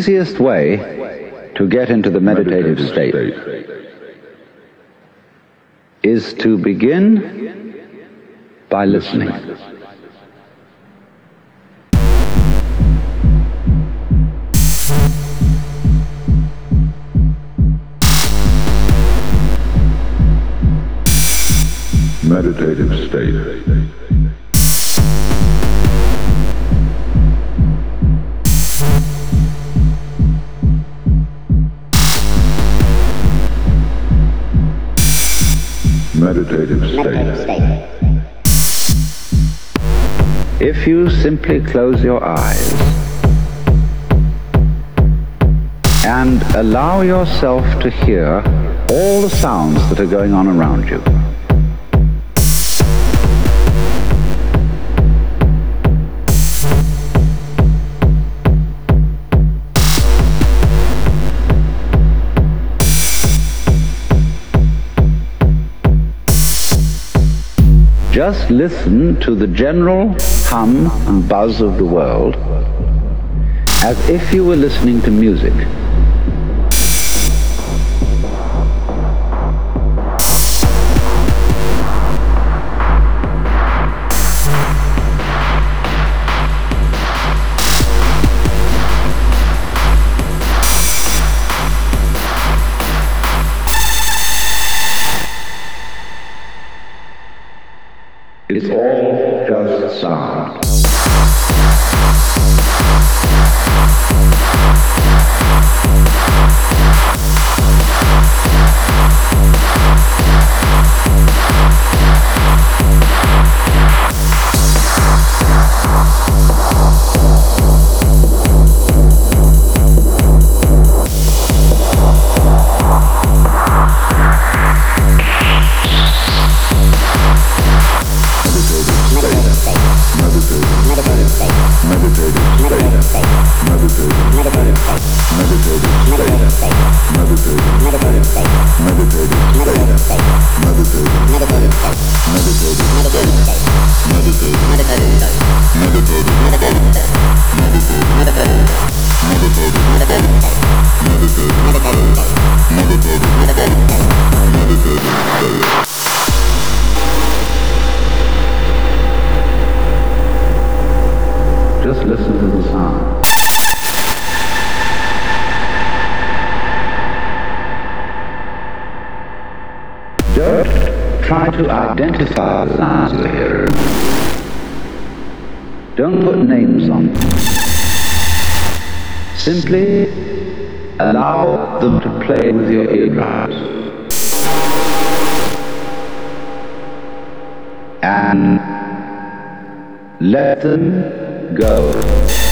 easiest way to get into the meditative state is to begin by listening. Meditative state. Meditative state. If you simply close your eyes and allow yourself to hear all the sounds that are going on around you. Just listen to the general hum and buzz of the world as if you were listening to music. It's all just sound. Try to identify the sounds you're hearing. Don't put names on them. Simply allow them to play with your eardrums. And let them go.